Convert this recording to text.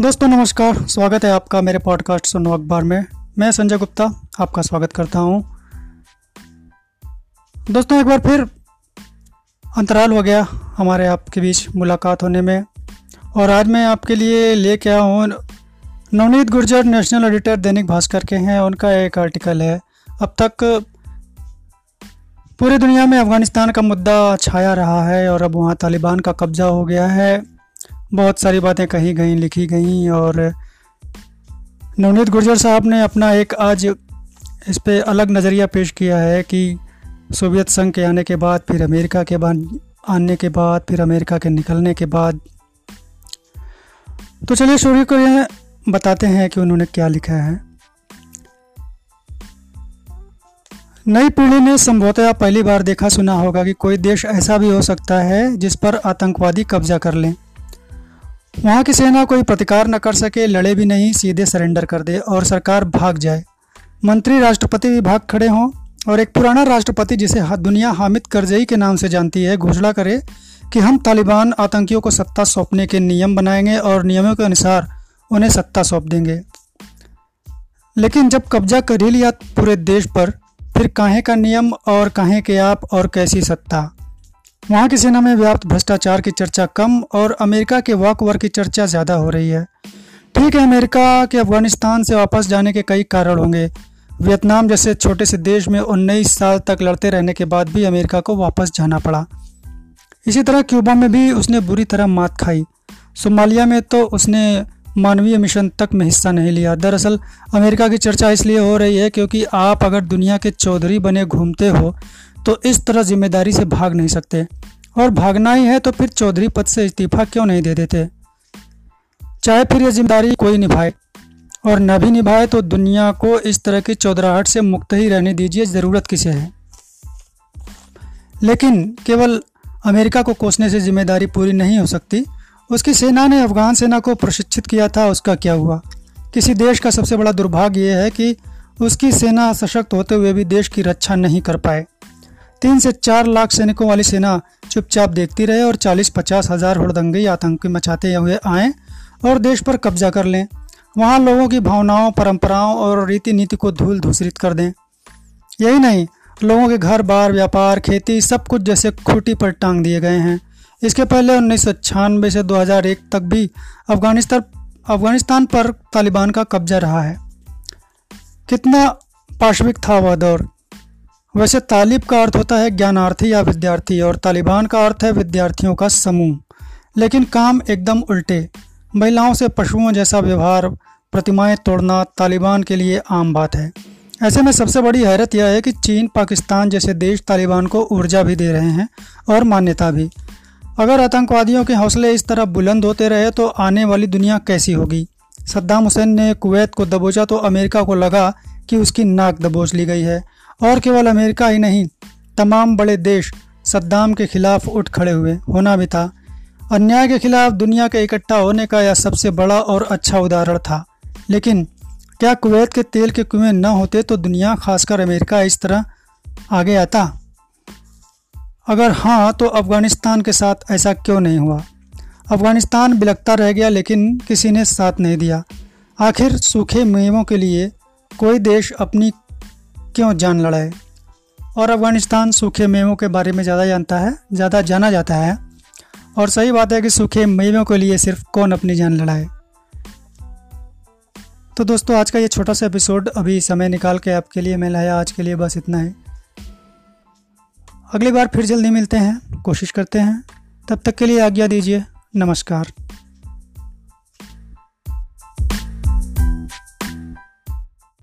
दोस्तों, नमस्कार। स्वागत है आपका मेरे पॉडकास्ट सुनो अखबार में। मैं संजय गुप्ता, आपका स्वागत करता हूँ। दोस्तों, एक बार फिर अंतराल हो गया हमारे आपके बीच मुलाकात होने में। और आज मैं आपके लिए लेके आया हूँ नवनीत गुर्जर, नेशनल एडिटर दैनिक भास्कर के हैं। उनका एक आर्टिकल है, अब तक पूरी दुनिया में अफ़गानिस्तान का मुद्दा छाया रहा है और अब वहाँ तालिबान का कब्ज़ा हो गया है। बहुत सारी बातें कही गई, लिखी गई और नवनीत गुर्जर साहब ने अपना एक आज इस पर अलग नज़रिया पेश किया है कि सोवियत संघ के आने के बाद, फिर अमेरिका के बाद, आने के बाद, फिर अमेरिका के निकलने के बाद। तो चलिए सूर्य को यह बताते हैं कि उन्होंने क्या लिखा है। नई पीढ़ी ने संभवतः पहली बार देखा, सुना होगा कि कोई देश ऐसा भी हो सकता है जिस पर आतंकवादी कब्जा कर लें। वहाँ की सेना कोई प्रतिकार न कर सके, लड़े भी नहीं, सीधे सरेंडर कर दे और सरकार भाग जाए। मंत्री राष्ट्रपति भी भाग खड़े हों और एक पुराना राष्ट्रपति जिसे दुनिया हामिद करजई के नाम से जानती है, घोषणा करे कि हम तालिबान आतंकियों को सत्ता सौंपने के नियम बनाएँगे और नियमों के अनुसार उन्हें सत्ता सौंप देंगे। लेकिन जब कब्जा कर ही लिया पूरे देश पर, फिर काहे का नियम और काहे के आप और कैसी सत्ता? वहाँ की सेना में व्याप्त भ्रष्टाचार की चर्चा कम और अमेरिका के वॉकवर की चर्चा ज़्यादा हो रही है। ठीक है, अमेरिका के अफ़गानिस्तान से वापस जाने के कई कारण होंगे। वियतनाम जैसे छोटे से देश में उन्नीस साल तक लड़ते रहने के बाद भी अमेरिका को वापस जाना पड़ा। इसी तरह क्यूबा में भी उसने बुरी तरह मात खाई। सोमालिया में तो उसने मानवीय मिशन तक में हिस्सा नहीं लिया। दरअसल, अमेरिका की चर्चा इसलिए हो रही है क्योंकि आप अगर दुनिया के चौधरी बने घूमते हो तो इस तरह ज़िम्मेदारी से भाग नहीं सकते। और भागना ही है तो फिर चौधरी पद से इस्तीफा क्यों नहीं दे देते? चाहे फिर यह ज़िम्मेदारी कोई निभाए। और न भी निभाए तो दुनिया को इस तरह की चौधराहट से मुक्त ही रहने दीजिए, ज़रूरत किसे है। लेकिन केवल अमेरिका को कोसने से ज़िम्मेदारी पूरी नहीं हो सकती। उसकी सेना ने अफगान सेना को प्रशिक्षित किया था, उसका क्या हुआ? किसी देश का सबसे बड़ा दुर्भाग्य यह है कि उसकी सेना सशक्त होते हुए भी देश की रक्षा नहीं कर पाए। तीन से चार लाख सैनिकों वाली सेना चुपचाप देखती रहे और चालीस पचास हज़ार हुड़दंगी आतंकी मचाते हुए आए और देश पर कब्जा कर लें। वहाँ लोगों की भावनाओं, परंपराओं और रीति नीति को धूल धूसरित कर दें। यही नहीं, लोगों के घर बार व्यापार, खेती सब कुछ जैसे खूटी पर टांग दिए गए हैं। इसके पहले उन्नीस सौ छियानवे से 2001 तक भी अफ़गानिस्तान अफ़गानिस्तान पर तालिबान का कब्जा रहा है। कितना पाशविक था वह दौर? वैसे तालिब का अर्थ होता है ज्ञानार्थी या विद्यार्थी और तालिबान का अर्थ है विद्यार्थियों का समूह। लेकिन काम एकदम उल्टे। महिलाओं से पशुओं जैसा व्यवहार, प्रतिमाएँ तोड़ना तालिबान के लिए आम बात है। ऐसे में सबसे बड़ी हैरत यह है कि चीन, पाकिस्तान जैसे देश तालिबान को ऊर्जा भी दे रहे हैं और मान्यता भी। अगर आतंकवादियों के हौसले इस तरह बुलंद होते रहे तो आने वाली दुनिया कैसी होगी? सद्दाम हुसैन ने कुवैत को दबोचा तो अमेरिका को लगा कि उसकी नाक दबोच ली गई है। और केवल अमेरिका ही नहीं, तमाम बड़े देश सद्दाम के खिलाफ उठ खड़े हुए। होना भी था। अन्याय के खिलाफ दुनिया के इकट्ठा होने का यह सबसे बड़ा और अच्छा उदाहरण था। लेकिन क्या कुवैत के तेल के कुएँ न होते तो दुनिया खासकर अमेरिका इस तरह आगे आता? अगर हाँ तो अफ़गानिस्तान के साथ ऐसा क्यों नहीं हुआ? अफ़गानिस्तान बिलकता रह गया, लेकिन किसी ने साथ नहीं दिया। आखिर सूखे मेवों के लिए कोई देश अपनी क्यों जान लड़ाए? और अफ़गानिस्तान सूखे मेवों के बारे में ज़्यादा जानता है, ज़्यादा जाना जाता है। और सही बात है कि सूखे मेवों के लिए सिर्फ़ कौन अपनी जान लड़ाए। तो दोस्तों, आज का ये छोटा सा एपिसोड अभी समय निकाल के आपके लिए मैं लाया। आज के लिए बस इतना है। अगली बार फिर जल्दी मिलते हैं, कोशिश करते हैं। तब तक के लिए आज्ञा दीजिए। नमस्कार।